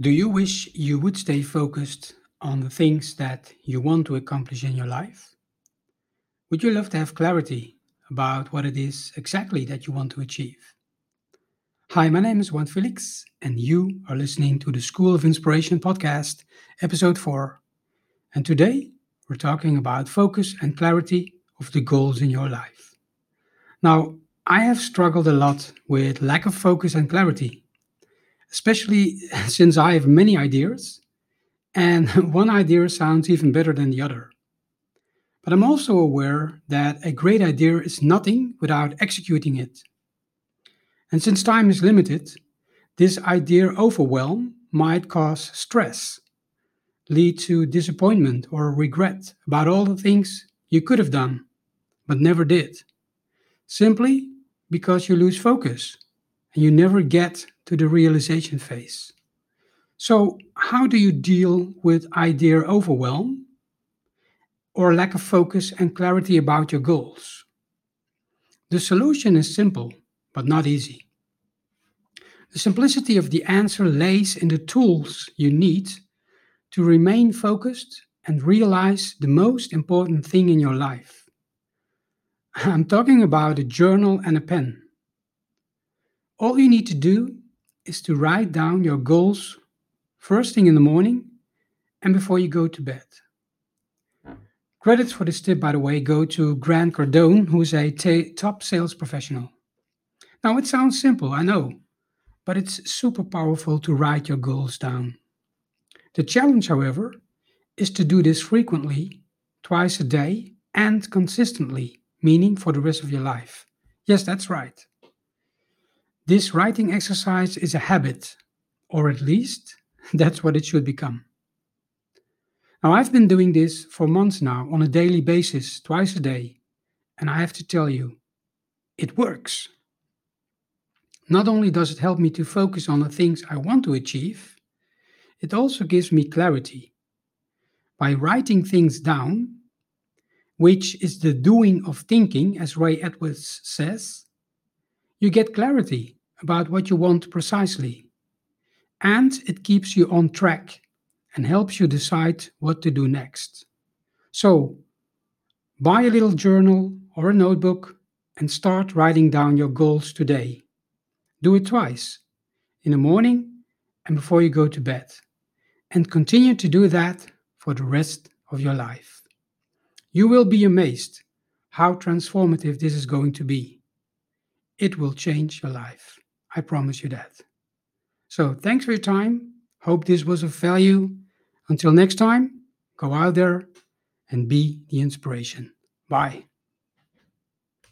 Do you wish you would stay focused on the things that you want to accomplish in your life? Would you love to have clarity about what it is exactly that you want to achieve? Hi, my name is Juan Felix, and you are listening to the School of Inspiration podcast, episode 4. And today we're talking about focus and clarity of the goals in your life. Now, I have struggled a lot with lack of focus and clarity especially since I have many ideas, and one idea sounds even better than the other. But I'm also aware that a great idea is nothing without executing it. And since time is limited, this idea overwhelm might cause stress, lead to disappointment or regret about all the things you could have done but never did, simply because you lose focus and you never get to the realization phase. So, how do you deal with idea overwhelm or lack of focus and clarity about your goals? The solution is simple, but not easy. The simplicity of the answer lays in the tools you need to remain focused and realize the most important thing in your life. I'm talking about a journal and a pen. All you need to do is to write down your goals first thing in the morning and before you go to bed. Credits for this tip, by the way, go to Grant Cardone, who is a t- top sales professional. Now, it sounds simple, I know, but it's super powerful to write your goals down. The challenge, however, is to do this frequently, twice a day, and consistently, meaning for the rest of your life. Yes, that's right. This writing exercise is a habit, or at least that's what it should become. Now, I've been doing this for months now on a daily basis, twice a day, and I have to tell you, it works. Not only does it help me to focus on the things I want to achieve, it also gives me clarity. By writing things down, which is the doing of thinking, as Ray Edwards says, you get clarity about what you want precisely. And it keeps you on track and helps you decide what to do next. So, buy a little journal or a notebook and start writing down your goals today. Do it twice in the morning and before you go to bed. And continue to do that for the rest of your life. You will be amazed how transformative this is going to be. It will change your life. I promise you that. So thanks for your time. Hope this was of value. Until next time, go out there and be the inspiration. Bye.